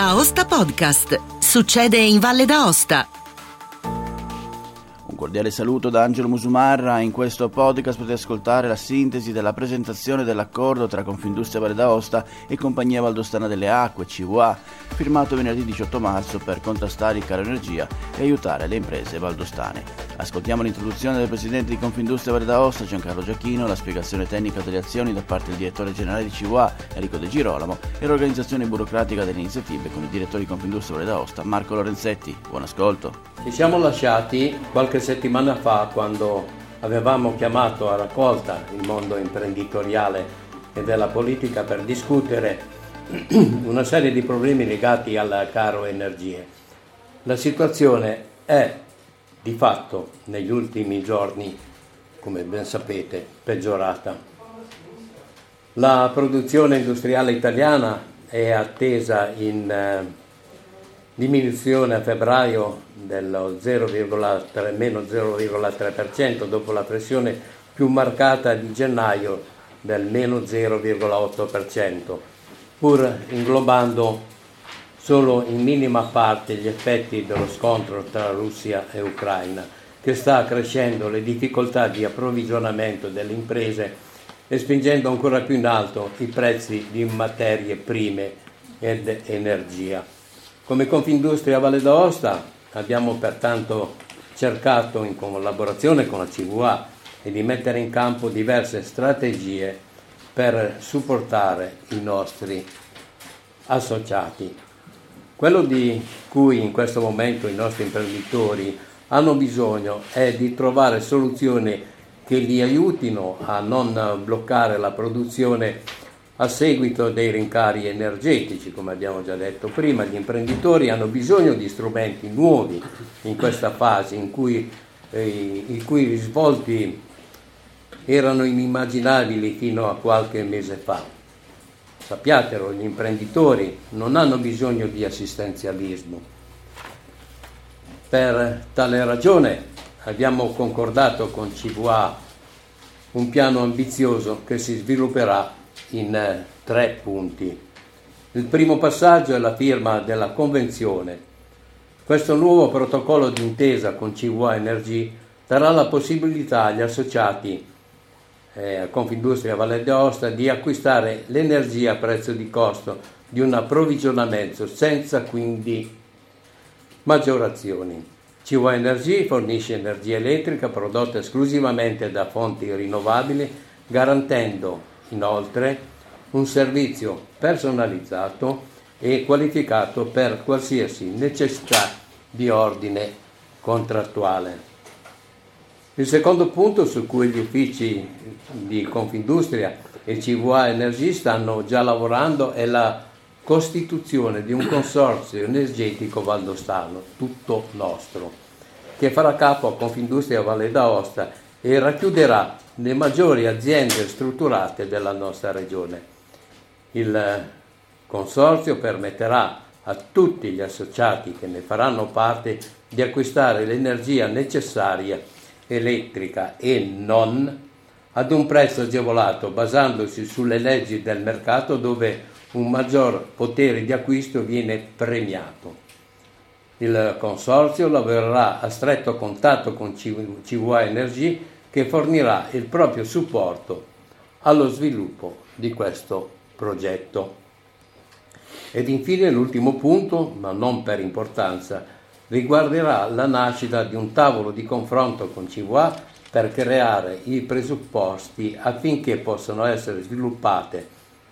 Aosta Podcast. Succede in Valle d'Aosta. Un cordiale saluto da Angelo Musumarra. In questo podcast potete ascoltare la sintesi della presentazione dell'accordo tra Confindustria Valle d'Aosta e Compagnia Valdostana delle Acque, CVA, firmato venerdì 18 marzo per contrastare il caro energia e aiutare le imprese valdostane. Ascoltiamo l'introduzione del presidente di Confindustria Valle d'Aosta, Giancarlo Giacchino, la spiegazione tecnica delle azioni da parte del direttore generale di CUA, Enrico De Girolamo, e l'organizzazione burocratica delle iniziative con il direttore di Confindustria Valle d'Aosta, Marco Lorenzetti. Buon ascolto. Ci siamo lasciati qualche settimana fa quando avevamo chiamato a raccolta il mondo imprenditoriale e della politica per discutere una serie di problemi legati al caro energie. La situazione è di fatto negli ultimi giorni, come ben sapete, peggiorata. La produzione industriale italiana è attesa in eh, diminuzione a febbraio dello 0,3, meno 0,3% dopo la pressione più marcata di gennaio del meno 0,8%, pur inglobando solo in minima parte gli effetti dello scontro tra Russia e Ucraina, che sta accrescendo le difficoltà di approvvigionamento delle imprese e spingendo ancora più in alto i prezzi di materie prime ed energia. Come Confindustria Valle d'Aosta abbiamo pertanto cercato in collaborazione con la CVA e di mettere in campo diverse strategie per supportare i nostri associati quello di cui in questo momento i nostri imprenditori hanno bisogno è di trovare soluzioni che li aiutino a non bloccare la produzione a seguito dei rincari energetici, come abbiamo già detto prima, gli imprenditori hanno bisogno di strumenti nuovi in questa fase in cui, eh, i cui risvolti erano inimmaginabili fino a qualche mese fa sappiatelo, gli imprenditori non hanno bisogno di assistenzialismo. Per tale ragione abbiamo concordato con CVA un piano ambizioso che si svilupperà in eh, tre punti. Il primo passaggio è la firma della Convenzione. Questo nuovo protocollo d'intesa con CVA Energy darà la possibilità agli associati eh, Confindustria Valle d'Aosta di acquistare l'energia a prezzo di costo di un approvvigionamento senza quindi maggiorazioni. CUA Energy fornisce energia elettrica prodotta esclusivamente da fonti rinnovabili, garantendo inoltre un servizio personalizzato e qualificato per qualsiasi necessità di ordine contrattuale. Il secondo punto su cui gli uffici di Confindustria e CVA Energy stanno già lavorando è la costituzione di un consorzio energetico valdostano, tutto nostro, che farà capo a Confindustria Valle d'Aosta e racchiuderà le maggiori aziende strutturate della nostra regione. Il consorzio permetterà a tutti gli associati che ne faranno parte di acquistare l'energia necessaria elettrica e non ad un prezzo agevolato basandosi sulle leggi del mercato dove un maggior potere di acquisto viene premiato. Il consorzio lavorerà a stretto contatto con CVA Energy che fornirà il proprio supporto allo sviluppo di questo progetto. Ed infine l'ultimo punto, ma non per importanza, riguarderà la nascita di un tavolo di confronto con CVA per creare i presupposti affinché possano essere sviluppate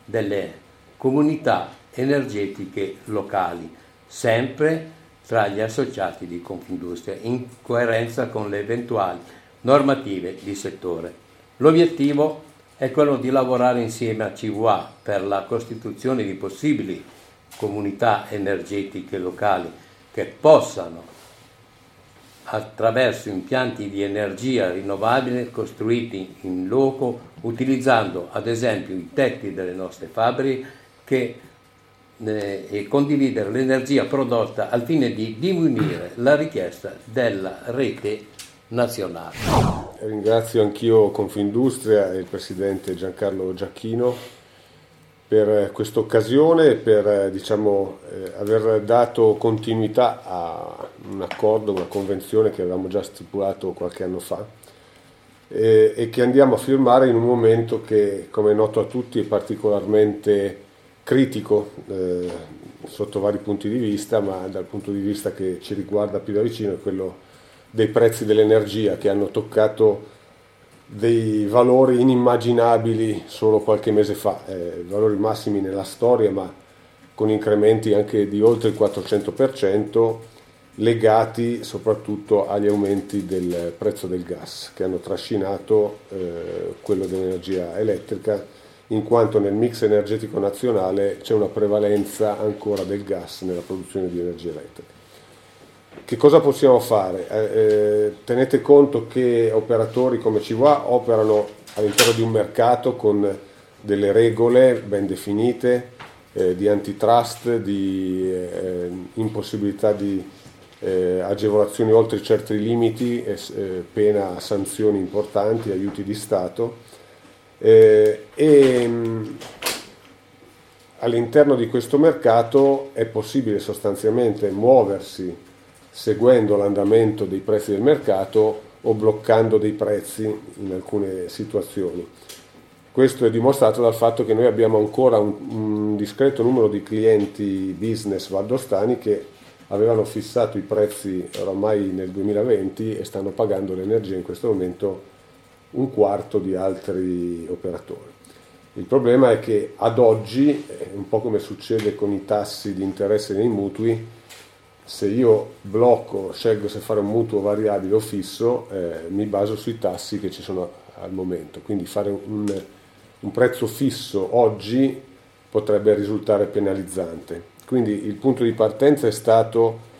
delle comunità energetiche locali, sempre tra gli associati di Confindustria, in coerenza con le eventuali normative di settore. L'obiettivo è quello di lavorare insieme a CVA per la costituzione di possibili comunità energetiche locali che possano, attraverso impianti di energia rinnovabile costruiti in loco, utilizzando ad esempio i tetti delle nostre fabbriche che, eh, e condividere l'energia prodotta al fine di diminuire la richiesta della rete nazionale. Ringrazio anch'io Confindustria e il presidente Giancarlo Giacchino per questa occasione e per diciamo, eh, aver dato continuità a un accordo, una convenzione che avevamo già stipulato qualche anno fa eh, e che andiamo a firmare in un momento che, come è noto a tutti, è particolarmente critico eh, sotto vari punti di vista, ma dal punto di vista che ci riguarda più da vicino è quello dei prezzi dell'energia che hanno toccato dei valori inimmaginabili solo qualche mese fa, eh, valori massimi nella storia, ma con incrementi anche di oltre il 400%, legati soprattutto agli aumenti del prezzo del gas, che hanno trascinato eh, quello dell'energia elettrica, in quanto nel mix energetico nazionale c'è una prevalenza ancora del gas nella produzione di energia elettrica. Che cosa possiamo fare? Eh, eh, tenete conto che operatori come CIVA operano all'interno di un mercato con delle regole ben definite eh, di antitrust, di eh, impossibilità di eh, agevolazioni oltre certi limiti, eh, pena sanzioni importanti, aiuti di Stato. e mm, all'interno di questo mercato è possibile sostanzialmente muoversi seguendo l'andamento dei prezzi del mercato o bloccando dei prezzi in alcune situazioni. Questo è dimostrato dal fatto che noi abbiamo ancora un, un discreto numero di clienti business valdostani che avevano fissato i prezzi oramai nel 2020 e stanno pagando l'energia in questo momento un quarto di altri operatori. Il problema è che ad oggi, un po' come succede con i tassi di interesse nei mutui, se io blocco, scelgo se fare un mutuo variabile o fisso, eh, mi baso sui tassi che ci sono al momento. Quindi fare un, un prezzo fisso oggi potrebbe risultare penalizzante. Quindi il punto di partenza è stato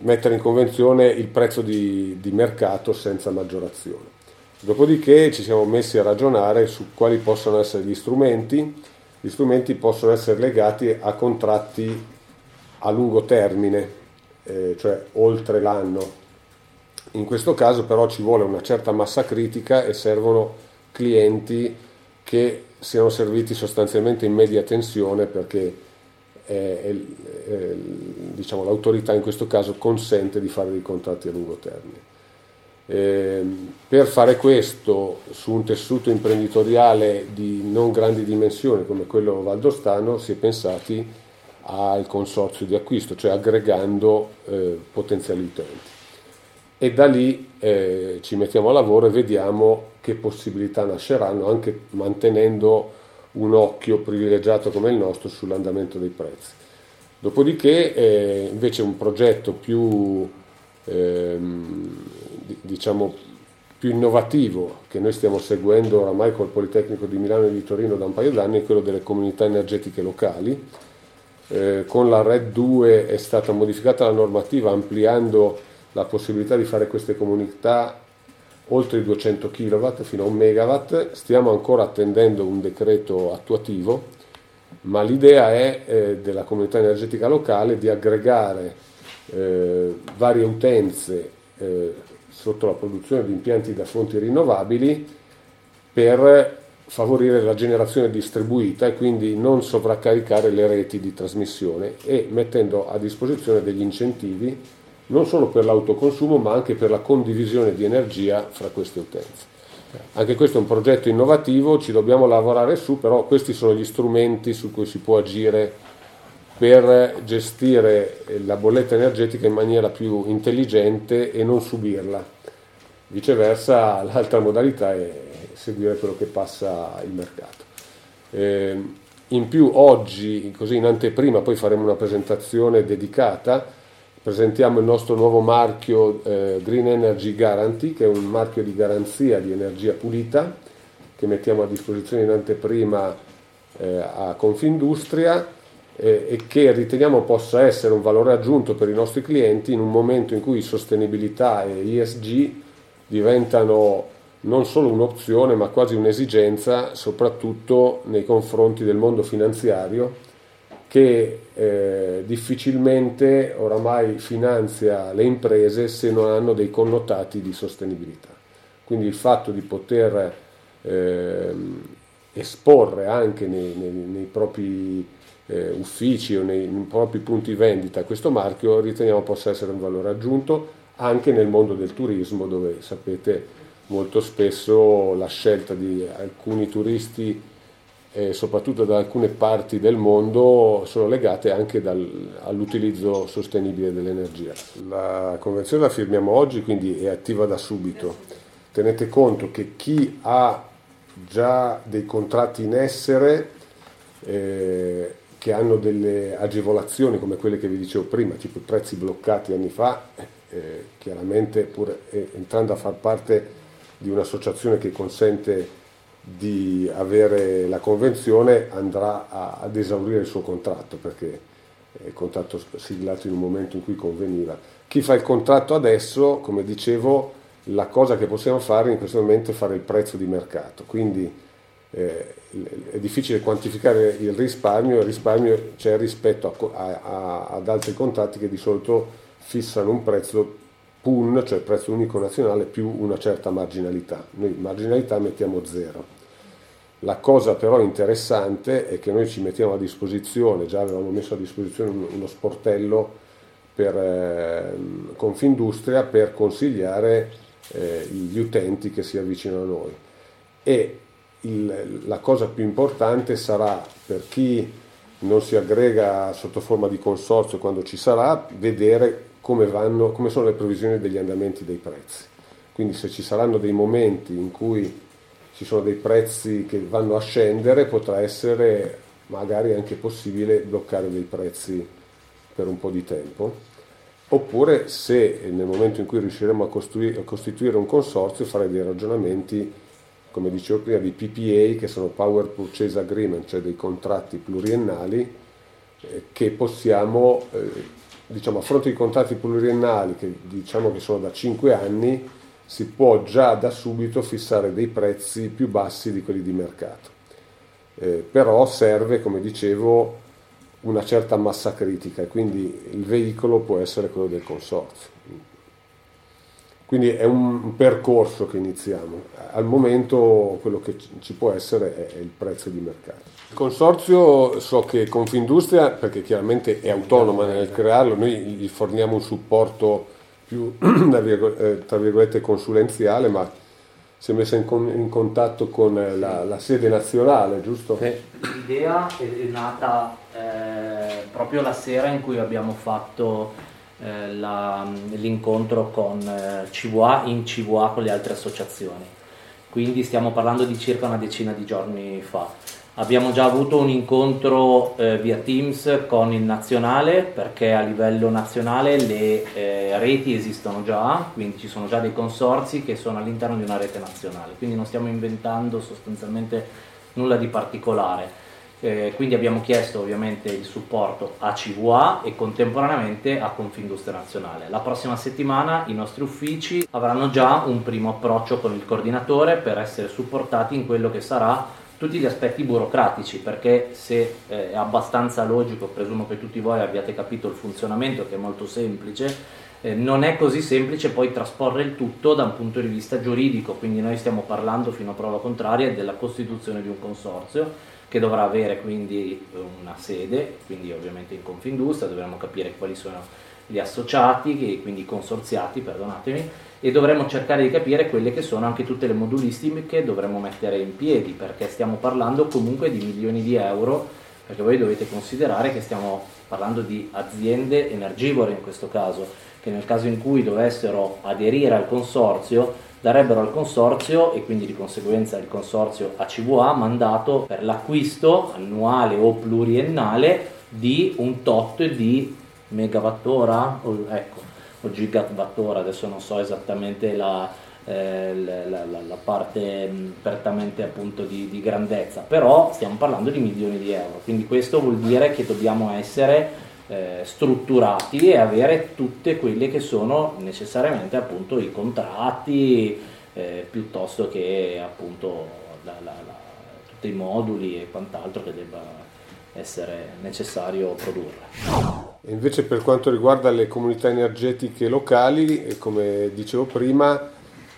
mettere in convenzione il prezzo di, di mercato senza maggiorazione. Dopodiché ci siamo messi a ragionare su quali possono essere gli strumenti. Gli strumenti possono essere legati a contratti a lungo termine, eh, cioè oltre l'anno. In questo caso però ci vuole una certa massa critica e servono clienti che siano serviti sostanzialmente in media tensione perché eh, eh, diciamo, l'autorità in questo caso consente di fare dei contratti a lungo termine. Eh, per fare questo su un tessuto imprenditoriale di non grandi dimensioni come quello valdostano si è pensati al consorzio di acquisto, cioè aggregando eh, potenziali utenti. E da lì eh, ci mettiamo a lavoro e vediamo che possibilità nasceranno, anche mantenendo un occhio privilegiato come il nostro sull'andamento dei prezzi. Dopodiché eh, invece un progetto più, ehm, diciamo, più innovativo che noi stiamo seguendo oramai col Politecnico di Milano e di Torino da un paio d'anni è quello delle comunità energetiche locali, eh, con la RED 2 è stata modificata la normativa ampliando la possibilità di fare queste comunità oltre i 200 kW fino a 1 MW. Stiamo ancora attendendo un decreto attuativo, ma l'idea è eh, della comunità energetica locale di aggregare eh, varie utenze eh, sotto la produzione di impianti da fonti rinnovabili per favorire la generazione distribuita e quindi non sovraccaricare le reti di trasmissione e mettendo a disposizione degli incentivi non solo per l'autoconsumo ma anche per la condivisione di energia fra queste utenze. Anche questo è un progetto innovativo, ci dobbiamo lavorare su, però questi sono gli strumenti su cui si può agire per gestire la bolletta energetica in maniera più intelligente e non subirla. Viceversa, l'altra modalità è seguire quello che passa il mercato. Eh, in più oggi, così in anteprima, poi faremo una presentazione dedicata, presentiamo il nostro nuovo marchio eh, Green Energy Guarantee, che è un marchio di garanzia di energia pulita, che mettiamo a disposizione in anteprima eh, a Confindustria e che riteniamo possa essere un valore aggiunto per i nostri clienti in un momento in cui sostenibilità e ESG diventano non solo un'opzione ma quasi un'esigenza, soprattutto nei confronti del mondo finanziario che eh, difficilmente oramai finanzia le imprese se non hanno dei connotati di sostenibilità. Quindi il fatto di poter eh, esporre anche nei, nei, nei propri eh, uffici o nei, nei, propri punti vendita questo marchio riteniamo possa essere un valore aggiunto anche nel mondo del turismo dove sapete molto spesso la scelta di alcuni turisti eh, soprattutto da alcune parti del mondo sono legate anche dal, all'utilizzo sostenibile dell'energia. La convenzione la firmiamo oggi quindi è attiva da subito. Tenete conto che chi ha già dei contratti in essere eh, che hanno delle agevolazioni come quelle che vi dicevo prima, tipo i prezzi bloccati anni fa, eh, chiaramente pur eh, entrando a far parte di un'associazione che consente di avere la convenzione andrà a, ad esaurire il suo contratto perché è il contratto siglato in un momento in cui conveniva. Chi fa il contratto adesso, come dicevo, la cosa che possiamo fare in questo momento è fare il prezzo di mercato, quindi eh, è difficile quantificare il risparmio, il risparmio c'è rispetto a, a, ad altri contratti che di solito fissano un prezzo PUN, cioè prezzo unico nazionale, più una certa marginalità. Noi marginalità mettiamo zero. La cosa però interessante è che noi ci mettiamo a disposizione, già avevamo messo a disposizione uno sportello per eh, Confindustria per consigliare eh, gli utenti che si avvicinano a noi. E il, la cosa più importante sarà per chi non si aggrega sotto forma di consorzio quando ci sarà, vedere come, vanno, come sono le previsioni degli andamenti dei prezzi. Quindi se ci saranno dei momenti in cui ci sono dei prezzi che vanno a scendere, potrà essere magari anche possibile bloccare dei prezzi per un po' di tempo. Oppure se nel momento in cui riusciremo a, costruire, a costituire un consorzio fare dei ragionamenti come dicevo prima, di PPA, che sono Power Purchase Agreement, cioè dei contratti pluriennali eh, che possiamo, eh, diciamo, a fronte di contratti pluriennali che diciamo che sono da 5 anni, si può già da subito fissare dei prezzi più bassi di quelli di mercato. Eh, però serve, come dicevo, una certa massa critica e quindi il veicolo può essere quello del consorzio. Quindi è un percorso che iniziamo. Al momento quello che ci può essere è il prezzo di mercato. Il consorzio so che Confindustria, perché chiaramente è autonoma nel crearlo, noi gli forniamo un supporto più eh, tra virgolette consulenziale, ma si è messa in, con, in contatto con la, la, sede nazionale, giusto? L'idea è, nata eh, proprio la sera in cui abbiamo fatto eh, la, l'incontro con eh, CVA in CVA con le altre associazioni. Quindi stiamo parlando di circa una decina di giorni fa. Abbiamo già avuto un incontro eh, via Teams con il nazionale perché a livello nazionale le eh, reti esistono già, quindi ci sono già dei consorzi che sono all'interno di una rete nazionale, quindi non stiamo inventando sostanzialmente nulla di particolare eh, quindi abbiamo chiesto ovviamente il supporto a CVA e contemporaneamente a Confindustria Nazionale. La prossima settimana i nostri uffici avranno già un primo approccio con il coordinatore per essere supportati in quello che sarà tutti gli aspetti burocratici, perché se eh, è abbastanza logico, presumo che tutti voi abbiate capito il funzionamento che è molto semplice, eh, non è così semplice poi trasporre il tutto da un punto di vista giuridico, quindi noi stiamo parlando fino a prova contraria della costituzione di un consorzio che dovrà avere quindi una sede, quindi ovviamente in Confindustria, dovremo capire quali sono gli associati, quindi i consorziati, perdonatemi, e dovremo cercare di capire quelle che sono anche tutte le modulistiche che dovremo mettere in piedi, perché stiamo parlando comunque di milioni di euro, perché voi dovete considerare che stiamo parlando di aziende energivore in questo caso, che nel caso in cui dovessero aderire al consorzio darebbero al consorzio e quindi di conseguenza il consorzio ACVA mandato per l'acquisto annuale o pluriennale di un tot di megawattora o, ecco, o gigawattora, adesso non so esattamente la, eh, la, la, la, parte prettamente appunto di, di grandezza, però stiamo parlando di milioni di euro, quindi questo vuol dire che dobbiamo essere eh, strutturati e avere tutte quelle che sono necessariamente appunto i contratti eh, piuttosto che appunto la, la, la, tutti i moduli e quant'altro che debba essere necessario produrre. Invece per quanto riguarda le comunità energetiche locali, come dicevo prima,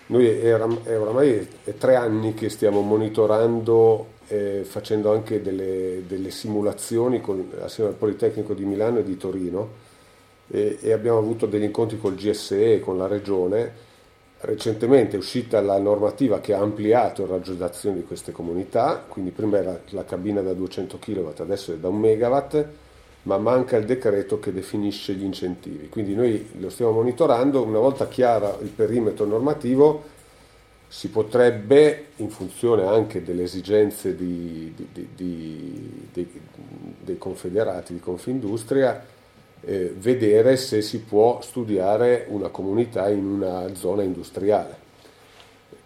noi è oramai è tre anni che stiamo monitorando eh, facendo anche delle, delle simulazioni con, assieme al Politecnico di Milano e di Torino e, e abbiamo avuto degli incontri col GSE, con la Regione. Recentemente è uscita la normativa che ha ampliato il raggio d'azione di queste comunità, quindi prima era la cabina da 200 kW, adesso è da 1 MW, ma manca il decreto che definisce gli incentivi. Quindi noi lo stiamo monitorando, una volta chiara il perimetro normativo si potrebbe, in funzione anche delle esigenze di, di, di, dei confederati di Confindustria, eh, vedere se si può studiare una comunità in una zona industriale,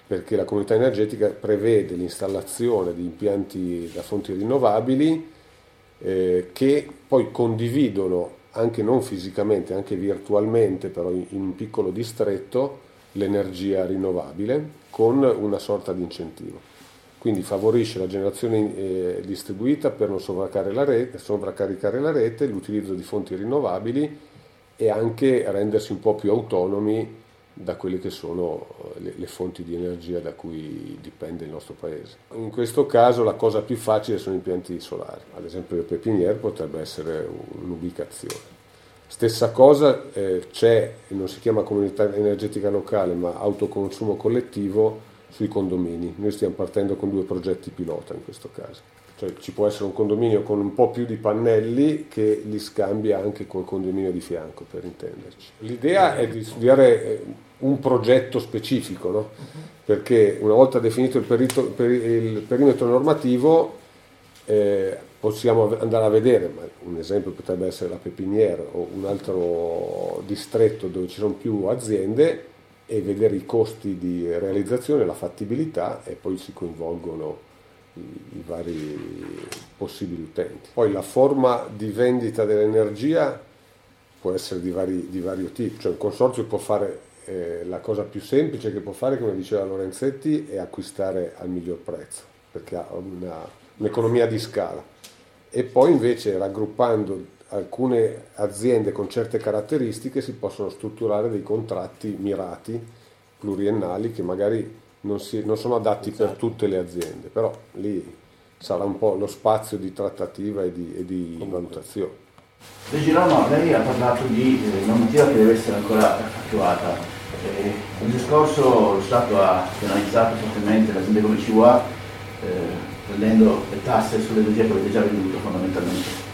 perché la comunità energetica prevede l'installazione di impianti da fonti rinnovabili eh, che poi condividono anche non fisicamente, anche virtualmente, però in un piccolo distretto, l'energia rinnovabile con una sorta di incentivo. Quindi favorisce la generazione eh, distribuita per non sovraccaricare la rete, l'utilizzo di fonti rinnovabili e anche rendersi un po' più autonomi da quelle che sono eh, le, fonti di energia da cui dipende il nostro paese. In questo caso la cosa più facile sono impianti solari, ad esempio il pepiniere potrebbe essere un'ubicazione. Stessa cosa eh, c'è, non si chiama comunità energetica locale, ma autoconsumo collettivo sui condomini. Noi stiamo partendo con due progetti pilota in questo caso. Cioè ci può essere un condominio con un po' più di pannelli che li scambia anche col condominio di fianco, per intenderci. L'idea è di studiare eh, un progetto specifico, no? perché una volta definito il, perito, per il perimetro normativo eh, possiamo andare a vedere, ma un esempio potrebbe essere la Pepiniere o un altro distretto dove ci sono più aziende e vedere i costi di realizzazione, la fattibilità e poi si coinvolgono i, vari possibili utenti. Poi la forma di vendita dell'energia può essere di, vari, di vario tipo, cioè il consorzio può fare eh, la cosa più semplice che può fare, come diceva Lorenzetti, è acquistare al miglior prezzo, perché ha una, un'economia di scala e poi invece raggruppando alcune aziende con certe caratteristiche si possono strutturare dei contratti mirati, pluriennali, che magari non, si, non sono adatti esatto. per tutte le aziende, però lì sarà un po' lo spazio di trattativa e di, e di valutazione. De Girolamo, lei ha parlato di eh, normativa che deve essere ancora effettuata. Eh, il discorso lo Stato ha penalizzato fortemente l'azienda come CUA eh, prendendo le tasse sull'energia che avete già venduto fondamentalmente.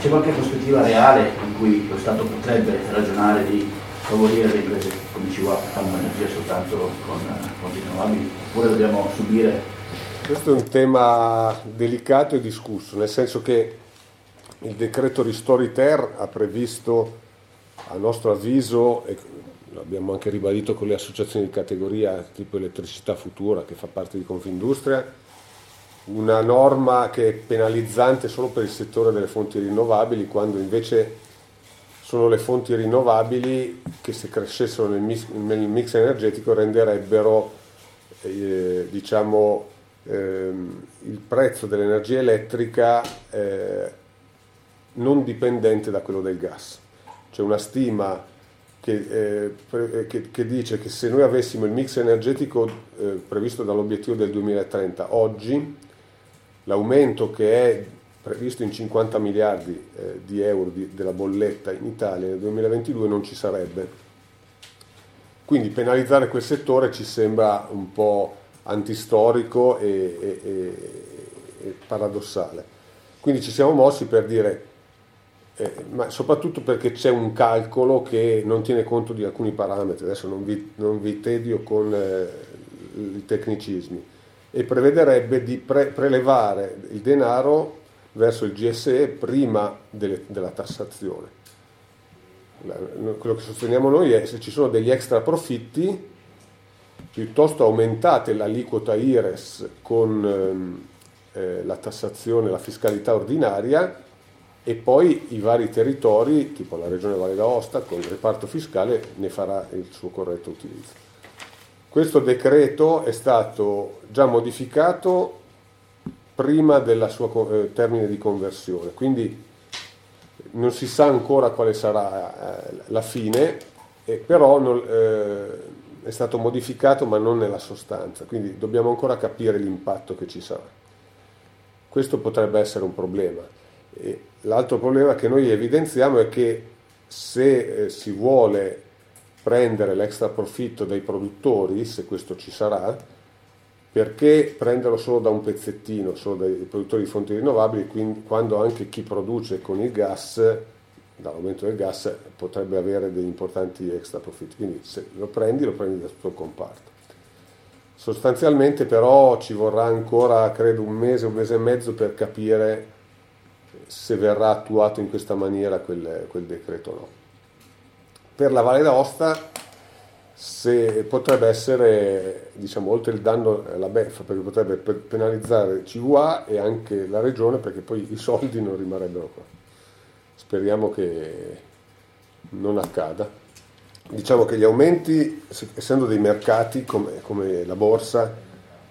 C'è qualche prospettiva reale in cui lo Stato potrebbe ragionare di favorire le imprese come ci vuole fanno energia soltanto con fonti rinnovabili oppure dobbiamo subire? Questo è un tema delicato e discusso, nel senso che il decreto Ristori Ter ha previsto a nostro avviso, e l'abbiamo anche ribadito con le associazioni di categoria tipo Elettricità Futura che fa parte di Confindustria, una norma che è penalizzante solo per il settore delle fonti rinnovabili, quando invece sono le fonti rinnovabili che se crescessero nel mix, nel mix energetico renderebbero eh, diciamo, eh, il prezzo dell'energia elettrica eh, non dipendente da quello del gas. C'è una stima che, eh, che, che, dice che se noi avessimo il mix energetico eh, previsto dall'obiettivo del 2030 oggi, l'aumento che è previsto in 50 miliardi eh, di euro di, della bolletta in Italia nel 2022 non ci sarebbe. Quindi penalizzare quel settore ci sembra un po' antistorico e, e, e, e paradossale. Quindi ci siamo mossi per dire, eh, ma soprattutto perché c'è un calcolo che non tiene conto di alcuni parametri, adesso non vi, non vi tedio con eh, i tecnicismi e prevederebbe di pre- prelevare il denaro verso il GSE prima delle, della tassazione. quello che sosteniamo noi è se ci sono degli extra profitti, piuttosto aumentate l'aliquota IRES con ehm, eh, la tassazione, la fiscalità ordinaria e poi i vari territori, tipo la Regione Valle d'Aosta, con il reparto fiscale ne farà il suo corretto utilizzo. Questo decreto è stato già modificato prima del suo eh, termine di conversione, quindi non si sa ancora quale sarà eh, la fine, eh, però non, eh, è stato modificato ma non nella sostanza, quindi dobbiamo ancora capire l'impatto che ci sarà. questo potrebbe essere un problema. E l'altro problema che noi evidenziamo è che se eh, si vuole prendere l'extra profitto dai produttori, se questo ci sarà, perché prenderlo solo da un pezzettino, solo dai produttori di fonti rinnovabili, quindi, quando anche chi produce con il gas, dall'aumento del gas, potrebbe avere degli importanti extra profitti. Quindi se lo prendi, lo prendi da tutto il comparto. Sostanzialmente però ci vorrà ancora, credo, un mese, un mese e mezzo per capire se verrà attuato in questa maniera quel, quel decreto o no. Per la Valle d'Aosta se potrebbe essere, diciamo, oltre il danno alla beffa, perché potrebbe penalizzare CVA e anche la regione, perché poi i soldi non rimarrebbero qua. Speriamo che non accada. Diciamo che gli aumenti, essendo dei mercati come, come la borsa,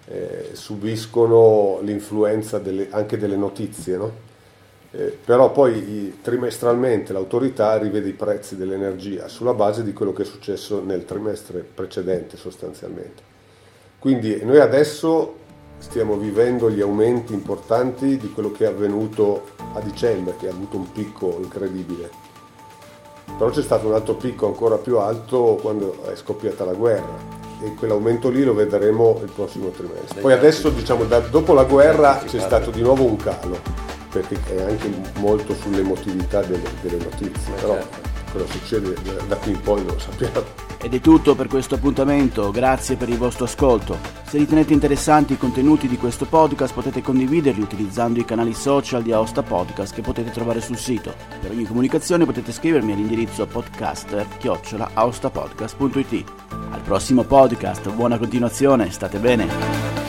eh, subiscono l'influenza delle, anche delle notizie, no? Eh, però poi trimestralmente l'autorità rivede i prezzi dell'energia sulla base di quello che è successo nel trimestre precedente sostanzialmente. Quindi noi adesso stiamo vivendo gli aumenti importanti di quello che è avvenuto a dicembre, che ha avuto un picco incredibile. Però c'è stato un altro picco ancora più alto quando è scoppiata la guerra e quell'aumento lì lo vedremo il prossimo trimestre. Poi adesso diciamo da, dopo la guerra c'è stato di nuovo un calo perché è anche molto sull'emotività delle, delle notizie, però certo. cosa succede da qui in poi non lo sappiamo. Ed è tutto per questo appuntamento, grazie per il vostro ascolto. Se ritenete interessanti i contenuti di questo podcast potete condividerli utilizzando i canali social di Aosta Podcast che potete trovare sul sito. Per ogni comunicazione potete scrivermi all'indirizzo podcaster-aostapodcast.it. Al prossimo podcast, buona continuazione, state bene!